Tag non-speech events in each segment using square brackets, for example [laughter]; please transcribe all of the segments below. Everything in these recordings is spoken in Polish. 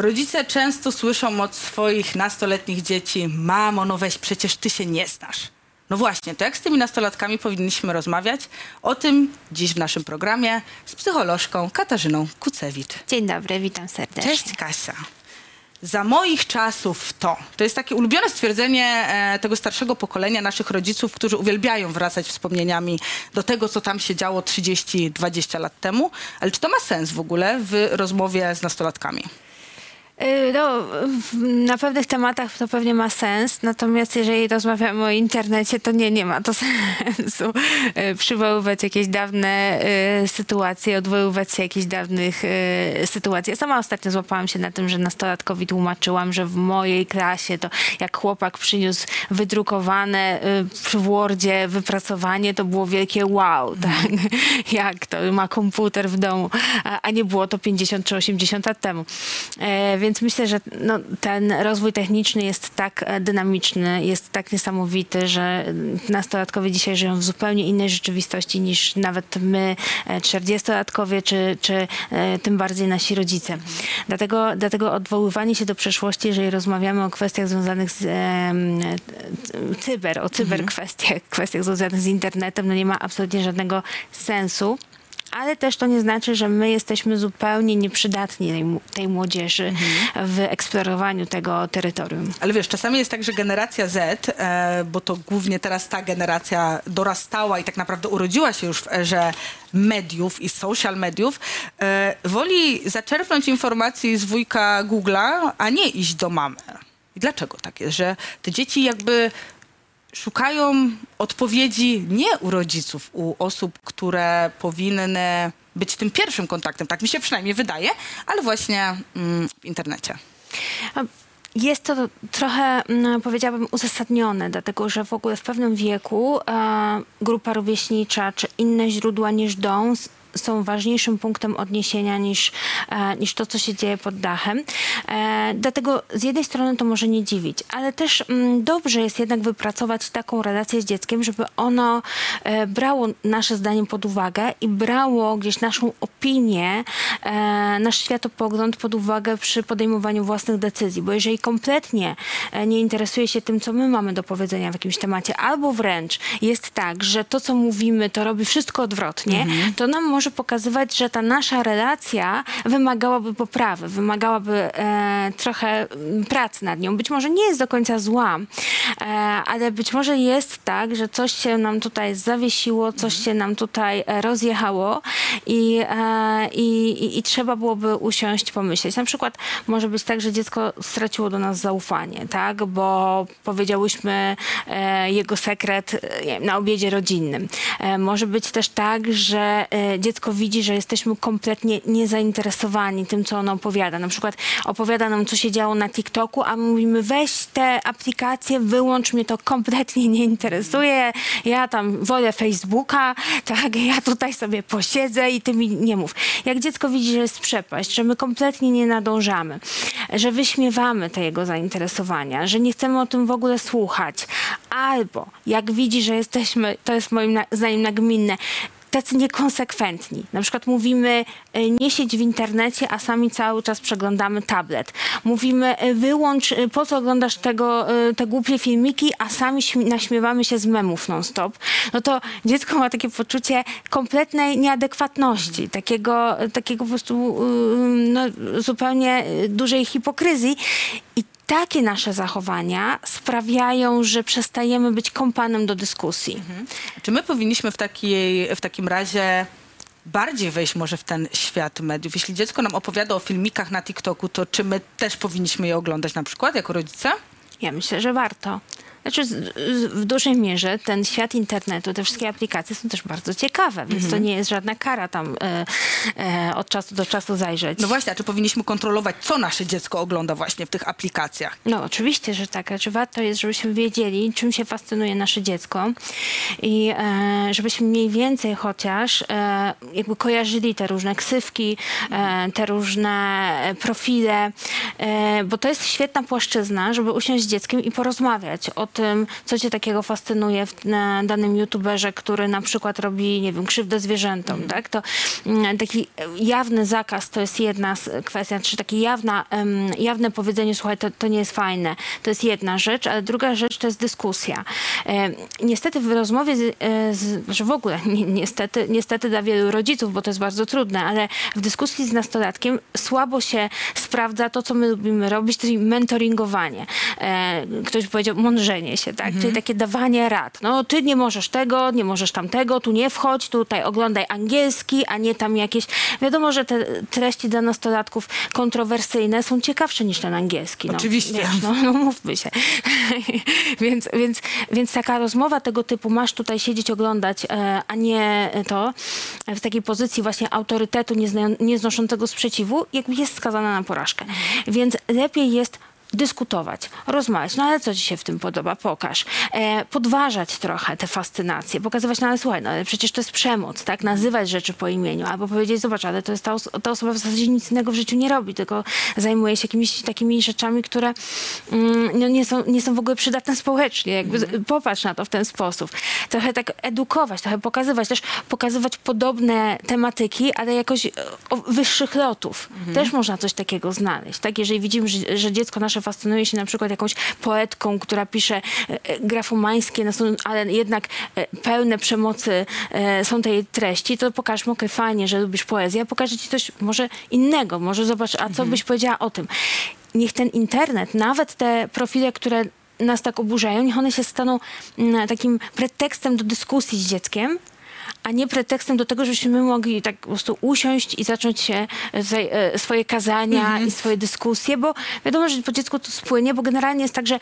Rodzice często słyszą od swoich nastoletnich dzieci: Mamo, no weź, przecież ty się nie znasz. No właśnie, to jak z tymi nastolatkami powinniśmy rozmawiać? O tym dziś w naszym programie z psycholożką Katarzyną Kucewicz. Dzień dobry, witam serdecznie. Cześć Kasia. Za moich czasów to. To jest takie ulubione stwierdzenie e, tego starszego pokolenia naszych rodziców, którzy uwielbiają wracać wspomnieniami do tego, co tam się działo 30-20 lat temu. Ale czy to ma sens w ogóle w rozmowie z nastolatkami? Y, No, na pewnych tematach to pewnie ma sens, natomiast jeżeli rozmawiamy o internecie, to nie, nie ma to [laughs] sensu y, przywoływać jakieś dawne y, sytuacje, odwoływać się jakichś dawnych y, sytuacji. Ja sama ostatnio złapałam się na tym, że nastolatkowi tłumaczyłam, że w mojej klasie to jak chłopak przyniósł wydrukowane y, w Wordzie wypracowanie, to było wielkie wow, tak? [laughs] jak to ma komputer w domu, a, a nie było to 50 czy 80 lat temu. E, więc myślę, że no, ten rozwój techniczny jest tak e, dynamiczny, jest tak niesamowity, że nastolatkowie dzisiaj żyją w zupełnie innej rzeczywistości niż nawet my, e, 40-latkowie, czy, czy e, tym bardziej nasi rodzice. Dlatego, dlatego odwoływanie się do przeszłości, jeżeli rozmawiamy o kwestiach związanych z e, cyber, o cyberkwestiach, kwestiach związanych z internetem, no nie ma absolutnie żadnego sensu. Ale też to nie znaczy, że my jesteśmy zupełnie nieprzydatni tej, młodzieży w eksplorowaniu tego terytorium. Ale wiesz, czasami jest tak, że generacja Z, e, bo to głównie teraz ta generacja dorastała i tak naprawdę urodziła się już w erze mediów i social mediów, e, woli zaczerpnąć informacji z wujka Google'a, a nie iść do mamy. I dlaczego tak jest, że te dzieci jakby szukają odpowiedzi nie u rodziców, u osób, które powinny być tym pierwszym kontaktem, tak mi się przynajmniej wydaje, ale właśnie mm, w internecie. Jest to trochę, mm, powiedziałabym, uzasadnione, dlatego że w ogóle w pewnym wieku e, grupa rówieśnicza czy inne źródła niż dom są ważniejszym punktem odniesienia niż, e, niż to, co się dzieje pod dachem. E, dlatego z jednej strony to może nie dziwić, ale też mm, dobrze jest jednak wypracować taką relację z dzieckiem, żeby ono e, brało nasze zdanie pod uwagę i brało gdzieś naszą opinię, nasz światopogląd pod uwagę przy podejmowaniu własnych decyzji. Bo jeżeli kompletnie nie interesuje się tym, co my mamy do powiedzenia w jakimś temacie, albo wręcz jest tak, że to, co mówimy, to robi wszystko odwrotnie, to nam może pokazywać, że ta nasza relacja wymagałaby poprawy, wymagałaby e, trochę mm, pracy nad nią. Być może nie jest do końca zła, e, ale być może jest tak, że coś się nam tutaj zawiesiło, coś się nam tutaj e, rozjechało i, e, i, i, trzeba byłoby usiąść, pomyśleć. Na przykład może być tak, że dziecko straciło do nas zaufanie, tak? Bo powiedziałyśmy e, jego sekret e, na obiedzie rodzinnym. E, może być też tak, że e, dziecko widzi, że jesteśmy kompletnie niezainteresowani tym, co ono opowiada. Na przykład opowiada nam, co się działo na TikToku, a my mówimy, weź te aplikacje, wyłącz mnie, to kompletnie nie interesuje. Ja tam wolę Facebooka, tak, ja tutaj sobie posiedzę i ty mi nie mów. Jak dziecko widzi, że jest przepaść, że my kompletnie nie nadążamy, że wyśmiewamy te jego zainteresowania, że nie chcemy o tym w ogóle słuchać, albo jak widzi, że jesteśmy, to jest moim zdaniem nagminne, tacy niekonsekwentni. Na przykład mówimy, e, nie siedź w internecie, a sami cały czas przeglądamy tablet. Mówimy, e, wyłącz, e, po co oglądasz tego, te głupie filmiki, a sami śmi- naśmiewamy się z memów non-stop. No to dziecko ma takie poczucie kompletnej nieadekwatności, takiego, takiego po prostu y, no, zupełnie y, dużej hipokryzji. I takie nasze zachowania sprawiają, że przestajemy być kompanem do dyskusji. Czy my powinniśmy w, takiej, w takim razie bardziej wejść może w ten świat mediów? Jeśli dziecko nam opowiada o filmikach na TikToku, to czy my też powinniśmy je oglądać na przykład jako rodzice? Ja myślę, że warto. Znaczy, w dużej mierze ten świat internetu, te wszystkie aplikacje są też bardzo ciekawe, więc to nie jest żadna kara tam e, e, od czasu do czasu zajrzeć. No właśnie, a czy powinniśmy kontrolować, co nasze dziecko ogląda właśnie w tych aplikacjach? No, oczywiście, że tak. Znaczy, warto jest, żebyśmy wiedzieli, czym się fascynuje nasze dziecko i e, żebyśmy mniej więcej chociaż e, jakby kojarzyli te różne ksywki, e, te różne e, profile bo to jest świetna płaszczyzna, żeby usiąść z dzieckiem i porozmawiać o tym, co cię takiego fascynuje w danym youtuberze, który na przykład robi, nie wiem, krzywdę zwierzętom, tak? To mm, taki jawny zakaz to jest jedna z kwestii, czy takie jawna, jawne powiedzenie, słuchaj, to, to nie jest fajne, to jest jedna rzecz, ale druga rzecz to jest dyskusja. E, niestety w rozmowie, z, e, z, że w ogóle ni, niestety, niestety dla wielu rodziców, bo to jest bardzo trudne, ale w dyskusji z nastolatkiem słabo się sprawdza to, co my lubimy robić, czyli mentoringowanie. E, ktoś powiedział mądrzenie się, tak? Czyli takie dawanie rad. No, ty nie możesz tego, nie możesz tamtego, tu nie wchodź, tutaj oglądaj angielski, a nie tam jakieś... Wiadomo, że te treści dla nastolatków kontrowersyjne są ciekawsze niż ten angielski. No, Oczywiście. Wiesz, no, no mówmy się. [laughs] więc, więc, więc taka rozmowa tego typu, masz tutaj siedzieć, oglądać, e, a nie to, w takiej pozycji właśnie autorytetu nieznoszącego sprzeciwu, jakby jest skazana na porażkę. Więc lepiej jest dyskutować, rozmawiać, no ale co ci się w tym podoba, pokaż. E, podważać trochę te fascynacje, pokazywać, no ale słuchaj, no ale przecież to jest przemoc, tak? Nazywać rzeczy po imieniu, albo powiedzieć, zobacz, ale to jest ta, os- ta osoba w zasadzie nic innego w życiu nie robi, tylko zajmuje się jakimiś takimi rzeczami, które mm, no, nie, są, nie są w ogóle przydatne [laughs] społecznie. Jakby z- popatrz na to w ten sposób. Trochę tak edukować, trochę pokazywać, też pokazywać podobne tematyki, ale jakoś e, o, wyższych lotów. Też można coś takiego znaleźć. Tak? Jeżeli widzimy, że, że dziecko nasze fascynuje się na przykład jakąś poetką, która pisze e, e, grafomańskie, no są, ale jednak e, pełne przemocy są tej treści, to pokażmy, okej, fajnie, że lubisz poezję, a pokażę ci coś może innego, może zobacz, a co byś powiedziała o tym. Niech ten internet, nawet te profile, które nas tak oburzają, niech one się staną mm, takim pretekstem do dyskusji z dzieckiem, a nie pretekstem do tego, żebyśmy mogli tak po prostu usiąść i zacząć się e, e, swoje kazania i swoje dyskusje, bo wiadomo, że po dziecku to spłynie, bo generalnie jest tak, że,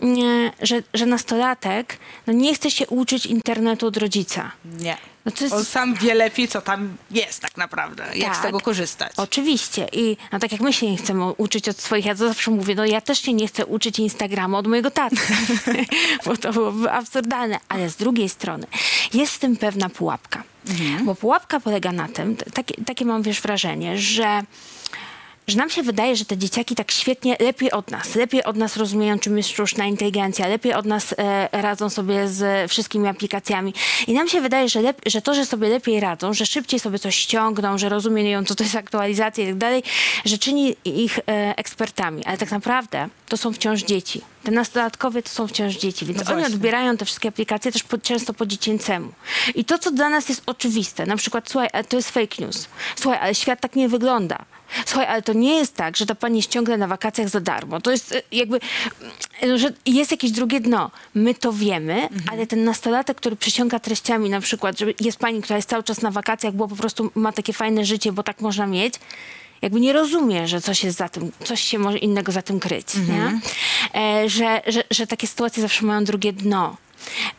nie, że, że nastolatek no nie chce się uczyć internetu od rodzica. Nie. No to jest- On sam wie lepiej, co tam jest tak naprawdę, jak z Tak. tego korzystać. Oczywiście. I no, tak jak my się nie chcemy uczyć od swoich, ja to zawsze mówię, no ja też się nie chcę uczyć Instagrama od mojego taty, [laughs] bo to byłoby absurdalne. Ale z drugiej strony jest w tym pewna pułapka. Bo pułapka polega na tym, takie, takie mam wiesz wrażenie, że że nam się wydaje, że te dzieciaki tak świetnie, lepiej od nas, lepiej od nas rozumieją, czym jest sztuczna inteligencja, lepiej od nas e, radzą sobie z wszystkimi aplikacjami. I nam się wydaje, że, lep- że to, że sobie lepiej radzą, że szybciej sobie coś ściągną, że rozumieją, co to jest aktualizacja i tak dalej, że czyni ich e, ekspertami. Ale tak naprawdę to są wciąż dzieci. Te nastolatkowie to są wciąż dzieci, więc No oni właśnie. odbierają te wszystkie aplikacje też po, często po dziecięcemu. I to, co dla nas jest oczywiste, na przykład, słuchaj, ale to jest fake news. Słuchaj, ale świat tak nie wygląda. Słuchaj, ale to nie jest tak, że ta pani ciągle na wakacjach za darmo. To jest e, jakby, e, że jest jakieś drugie dno. My to wiemy, ale ten nastolatek, który przyciąga treściami na przykład, że jest pani, która jest cały czas na wakacjach, bo po prostu ma takie fajne życie, bo tak można mieć, jakby nie rozumie, że coś jest za tym, coś się może innego za tym kryć, nie? E, że, że, że takie sytuacje zawsze mają drugie dno.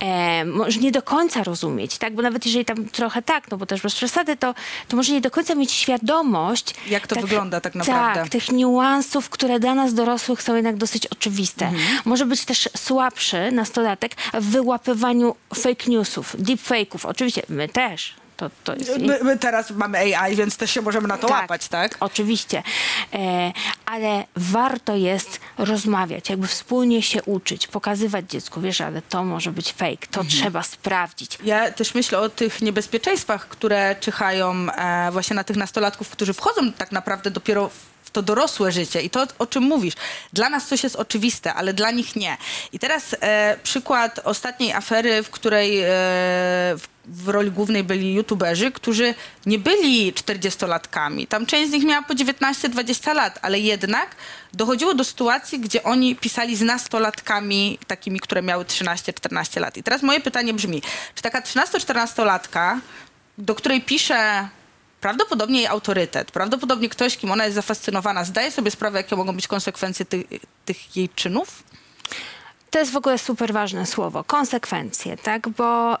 E, może nie do końca rozumieć, tak? Bo nawet jeżeli tam trochę tak, no bo też bez przesady, to, to może nie do końca mieć świadomość. Jak to wygląda tak naprawdę. Tak, tych niuansów, które dla nas dorosłych są jednak dosyć oczywiste. Może być też słabszy nastolatek w wyłapywaniu fake newsów, deepfake'ów. Oczywiście my też. To, to jest My, my teraz mamy AI, więc też się możemy na to łapać, tak? Oczywiście. E, ale warto jest rozmawiać, jakby wspólnie się uczyć, pokazywać dziecku, wiesz, ale to może być fake, to trzeba sprawdzić. Ja też myślę o tych niebezpieczeństwach, które czyhają e, właśnie na tych nastolatków, którzy wchodzą tak naprawdę dopiero w to dorosłe życie. I to, o czym mówisz. Dla nas coś jest oczywiste, ale dla nich nie. I teraz e, przykład ostatniej afery, w której e, w, w roli głównej byli youtuberzy, którzy nie byli 40-latkami. Tam część z nich miała po 19-20 lat, ale jednak dochodziło do sytuacji, gdzie oni pisali z nastolatkami, takimi, które miały 13-14 lat. I teraz moje pytanie brzmi, czy taka 13-14-latka, do której pisze prawdopodobnie jej autorytet, prawdopodobnie ktoś, kim ona jest zafascynowana, zdaje sobie sprawę, jakie mogą być konsekwencje ty, tych jej czynów? To jest w ogóle super ważne słowo, konsekwencje, tak? Bo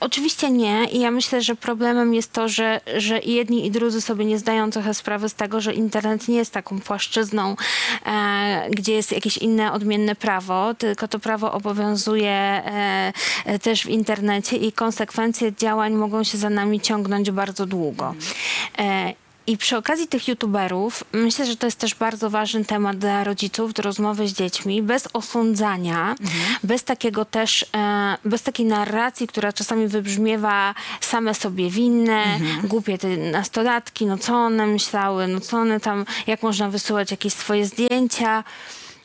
oczywiście nie i ja myślę, że problemem jest to, że, że jedni i drudzy sobie nie zdają trochę sprawy z tego, że internet nie jest taką płaszczyzną, e, gdzie jest jakieś inne, odmienne prawo, tylko to prawo obowiązuje e, e, też w internecie i konsekwencje działań mogą się za nami ciągnąć bardzo długo. I przy okazji tych youtuberów, myślę, że to jest też bardzo ważny temat dla rodziców do rozmowy z dziećmi, bez osądzania, bez takiego też, e, bez takiej narracji, która czasami wybrzmiewa same sobie winne, głupie te nastolatki, no co one myślały, no co one tam, jak można wysyłać jakieś swoje zdjęcia.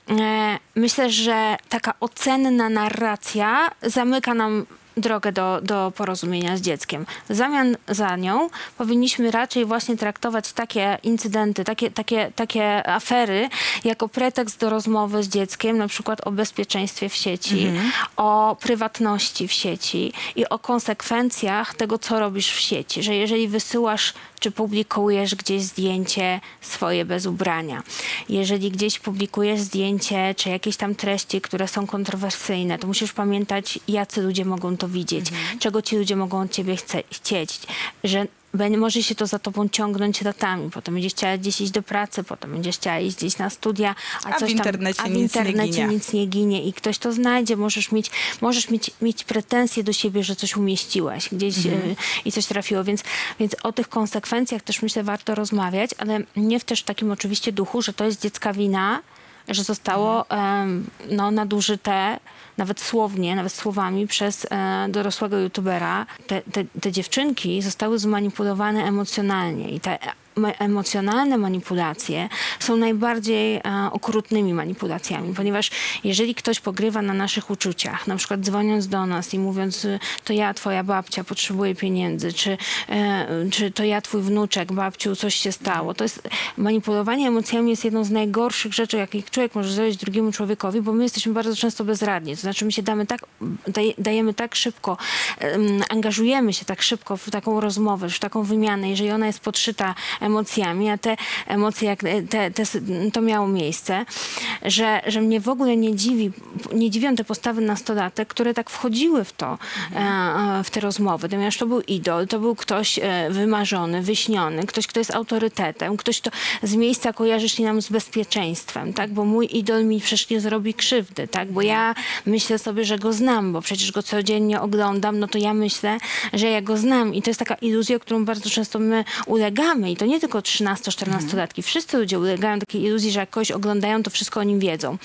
E, Myślę, że taka ocenna narracja zamyka nam drogę do, do porozumienia z dzieckiem. W zamian za nią powinniśmy raczej właśnie traktować takie incydenty, takie, takie, takie afery jako pretekst do rozmowy z dzieckiem, na przykład o bezpieczeństwie w sieci, o prywatności w sieci i o konsekwencjach tego, co robisz w sieci. Że jeżeli wysyłasz czy publikujesz gdzieś zdjęcie swoje bez ubrania. Jeżeli gdzieś publikujesz zdjęcie, czy jakieś tam treści, które są kontrowersyjne, to musisz pamiętać, jacy ludzie mogą to widzieć, czego ci ludzie mogą od ciebie chce, chcieć, że będzie- może się to za tobą ciągnąć latami. Potem będziesz chciała gdzieś iść do pracy, potem będziesz chciała iść gdzieś na studia, a, A w internecie tam, a w nic nie internecie ginie. nic nie ginie i ktoś to znajdzie. Możesz mieć, możesz mieć, mieć pretensje do siebie, że coś umieściłaś gdzieś Mhm. e, i coś trafiło. Więc, więc o tych konsekwencjach też myślę warto rozmawiać, ale nie w też takim oczywiście duchu, że to jest dziecka wina, że zostało em, no, nadużyte nawet słownie, nawet słowami przez e, dorosłego youtubera. Te, te, te dziewczynki zostały zmanipulowane emocjonalnie i me- emocjonalne manipulacje są najbardziej e, okrutnymi manipulacjami, ponieważ jeżeli ktoś pogrywa na naszych uczuciach, na przykład dzwoniąc do nas i mówiąc, y, to ja, twoja babcia, potrzebuję pieniędzy, czy, e, czy to ja, twój wnuczek, babciu, coś się stało. To jest, manipulowanie emocjami jest jedną z najgorszych rzeczy, jakie człowiek może zrobić drugiemu człowiekowi, bo my jesteśmy bardzo często bezradni. To znaczy my się damy tak, daje, dajemy tak szybko, em, angażujemy się tak szybko w taką rozmowę, w taką wymianę, jeżeli ona jest podszyta emocjami, a te emocje, jak te, te, to miało miejsce, że, że mnie w ogóle nie dziwi, nie dziwią te postawy nastolatek, które tak wchodziły w to, e, w te rozmowy, ponieważ to był idol, to był ktoś e, wymarzony, wyśniony, ktoś, kto jest autorytetem, ktoś, kto z miejsca kojarzy się nam z bezpieczeństwem, tak, bo mój idol mi przecież nie zrobi krzywdy, tak, bo ja myślę sobie, że go znam, bo przecież go codziennie oglądam, no to ja myślę, że ja go znam i to jest taka iluzja, którą bardzo często my ulegamy i to nie tylko 13-14-latki, wszyscy ludzie ulegają takiej iluzji, że jak kogoś oglądają, to wszystko o nim wiedzą.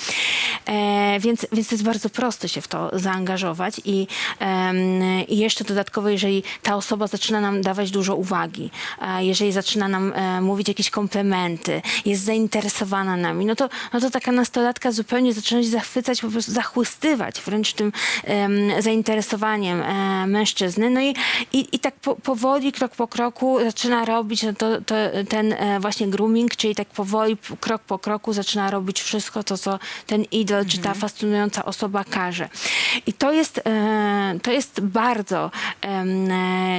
E, więc, więc to jest bardzo proste się w to zaangażować i, em, i jeszcze dodatkowo, jeżeli ta osoba zaczyna nam dawać dużo uwagi, e, jeżeli zaczyna nam e, mówić jakieś komplementy, jest zainteresowana nami, no to, no to taka nastolatka zupełnie zaczyna się zachwycać, po prostu zachłystywać wręcz tym em, zainteresowaniem e, mężczyzny. No i, i, i tak po, powoli, krok po kroku zaczyna robić no to, to, ten e, właśnie grooming, czyli tak powoli, krok po kroku zaczyna robić wszystko to, co ten idol czy ta fascynująca osoba każe. I to jest, e, to jest bardzo e,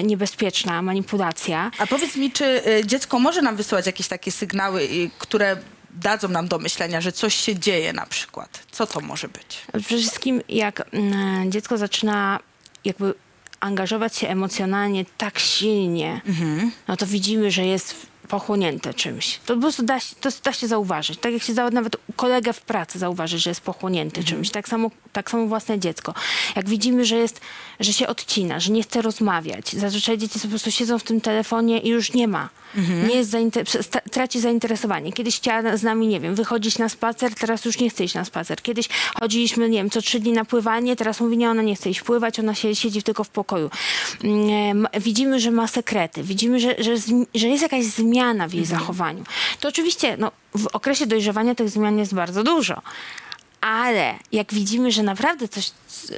niebezpieczna manipulacja. A powiedz mi, czy dziecko może nam wysyłać jakieś takie sygnały, które dadzą nam do myślenia, że coś się dzieje na przykład? Co to może być? Przede wszystkim jak mm, dziecko zaczyna jakby angażować się emocjonalnie tak silnie, no to widzimy, że jest pochłonięte czymś. To po prostu da, się- to da się zauważyć. Tak jak się za, nawet kolegę w pracy zauważy, że jest pochłonięty czymś. Tak samo, tak samo własne dziecko. Jak widzimy, że jest, że się odcina, że nie chce rozmawiać. Zazwyczaj dzieci po prostu siedzą w tym telefonie i już nie ma. Nie jest zainter- traci zainteresowanie. Kiedyś chciała z nami, nie wiem, wychodzić na spacer, teraz już nie chce iść na spacer. Kiedyś chodziliśmy, nie wiem, co trzy dni na pływanie, teraz mówi, nie, ona nie chce iść pływać, ona się, siedzi tylko w pokoju. Mm, e, Widzimy, że ma sekrety, widzimy, że, że, że jest jakaś zmiana w jej zachowaniu. To oczywiście, no, w okresie dojrzewania tych zmian jest bardzo dużo. Ale jak widzimy, że naprawdę coś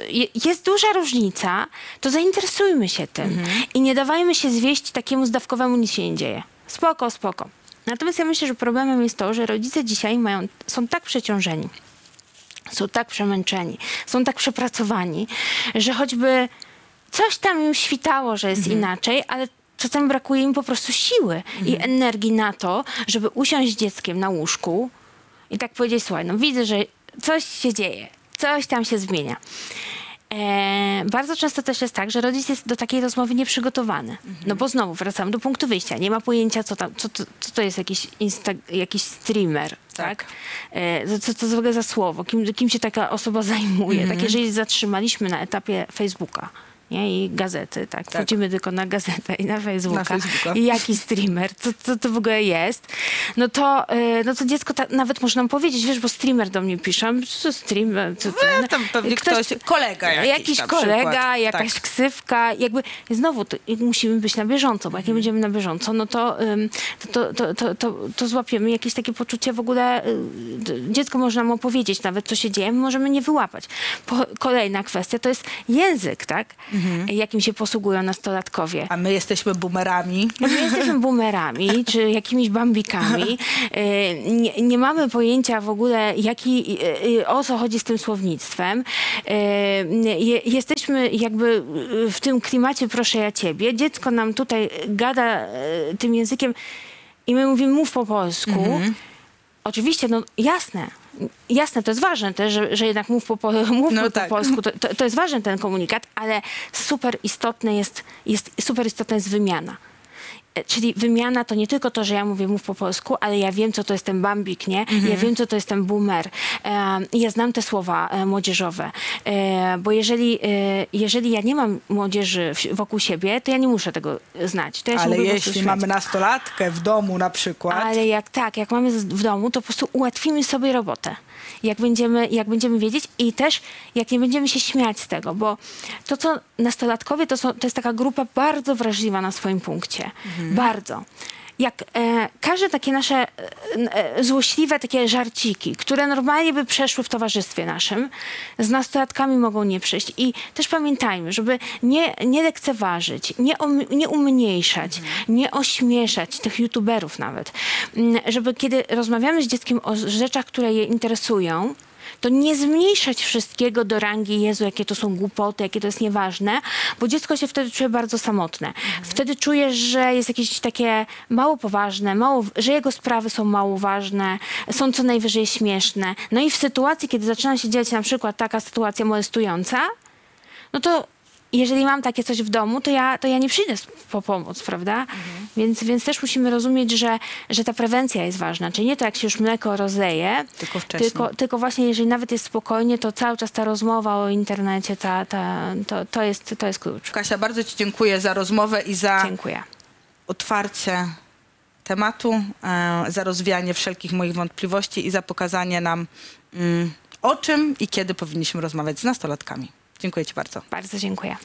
je- jest duża różnica, to zainteresujmy się tym i nie dawajmy się zwieść takiemu zdawkowemu nic się nie dzieje. Spoko, spoko. Natomiast ja myślę, że problemem jest to, że rodzice dzisiaj mają, są tak przeciążeni, są tak przemęczeni, są tak przepracowani, że choćby coś tam im świtało, że jest inaczej, ale czasem brakuje im po prostu siły i energii na to, żeby usiąść z dzieckiem na łóżku i tak powiedzieć, słuchaj, no widzę, że coś się dzieje, coś tam się zmienia. E, bardzo często też jest tak, że rodzic jest do takiej rozmowy nieprzygotowany. No bo znowu wracamy do punktu wyjścia. Nie ma pojęcia, co, tam, co, to, co to jest jakiś, insta, jakiś streamer. Tak. Tak. E, co to w ogóle za słowo? Kim, kim się taka osoba zajmuje? Tak, jeżeli zatrzymaliśmy na etapie Facebooka, Nie? I gazety, tak. Wchodzimy tylko na gazetę i na Facebooka. Na Facebooka. I jaki streamer, co, co to w ogóle jest. No to, y, no to dziecko ta, nawet może nam powiedzieć, wiesz, bo streamer do mnie pisze, co streamer, co No, tam pewnie ktoś- kolega jakiś na kolega, przykład. jakaś Tak. ksywka, jakby znowu to, musimy być na bieżąco, bo jak nie będziemy na bieżąco, no to, to, to, to, to, to złapiemy jakieś takie poczucie w ogóle, y, dziecko może nam opowiedzieć nawet, co się dzieje, my możemy nie wyłapać. Po, kolejna kwestia to jest język, tak, jakim się posługują nastolatkowie. A my jesteśmy boomerami. My jesteśmy boomerami, [laughs] czy jakimiś bambikami. E, [laughs] Nie, nie mamy pojęcia w ogóle, jaki, e, e, o co chodzi z tym słownictwem. Je- Jesteśmy jakby w tym klimacie proszę ja ciebie. Dziecko nam tutaj gada tym językiem i my mówimy mów po polsku. Oczywiście, no jasne. Jasne, to jest ważne też, że, że jednak mów po, po, [laughs] mówmy No po tak. polsku. To, to, to jest ważny ten komunikat, ale super istotne jest, jest, super istotna jest wymiana. E, Czyli wymiana to nie tylko to, że ja mówię mów po polsku, ale ja wiem, co to jest ten bambik, nie? Ja wiem, co to jest ten boomer. E, ja znam te słowa e, młodzieżowe. Bo jeżeli, jeżeli ja nie mam młodzieży wokół siebie, to ja nie muszę tego znać. Ja Ale jeśli mamy nastolatkę w domu na przykład, Ale jak tak, jak mamy w domu, to po prostu ułatwimy sobie robotę. Jak będziemy, jak będziemy wiedzieć i też jak nie będziemy się śmiać z tego, bo to, co nastolatkowie, to, są, to jest taka grupa bardzo wrażliwa na swoim punkcie. Bardzo. Jak e, każde takie nasze e, e, złośliwe takie żarciki, które normalnie by przeszły w towarzystwie naszym, z nastolatkami mogą nie przejść. I też pamiętajmy, żeby nie, nie lekceważyć, nie, om, nie umniejszać, nie ośmieszać tych youtuberów nawet. Mm, Żeby kiedy rozmawiamy z dzieckiem o rzeczach, które je interesują, to nie zmniejszać wszystkiego do rangi Jezu, jakie to są głupoty, jakie to jest nieważne, bo dziecko się wtedy czuje bardzo samotne. Wtedy czuje, że jest jakieś takie mało poważne, mało, że jego sprawy są mało ważne, są co najwyżej śmieszne. No i w sytuacji, kiedy zaczyna się dziać na przykład taka sytuacja molestująca, no to jeżeli mam takie coś w domu, to ja, to ja nie przyjdę po pomoc, prawda? Więc, więc też musimy rozumieć, że, że ta prewencja jest ważna. Czyli nie to, jak się już mleko rozleje, Tylko wcześniej. tylko, tylko właśnie jeżeli nawet jest spokojnie, to cały czas ta rozmowa o internecie, ta, ta, to, to, jest, to jest klucz. Kasia, bardzo Ci dziękuję za rozmowę i za Dziękuję. otwarcie tematu, e, za rozwianie wszelkich moich wątpliwości i za pokazanie nam, mm, o czym i kiedy powinniśmy rozmawiać z nastolatkami. Dziękuję Ci bardzo. Bardzo dziękuję.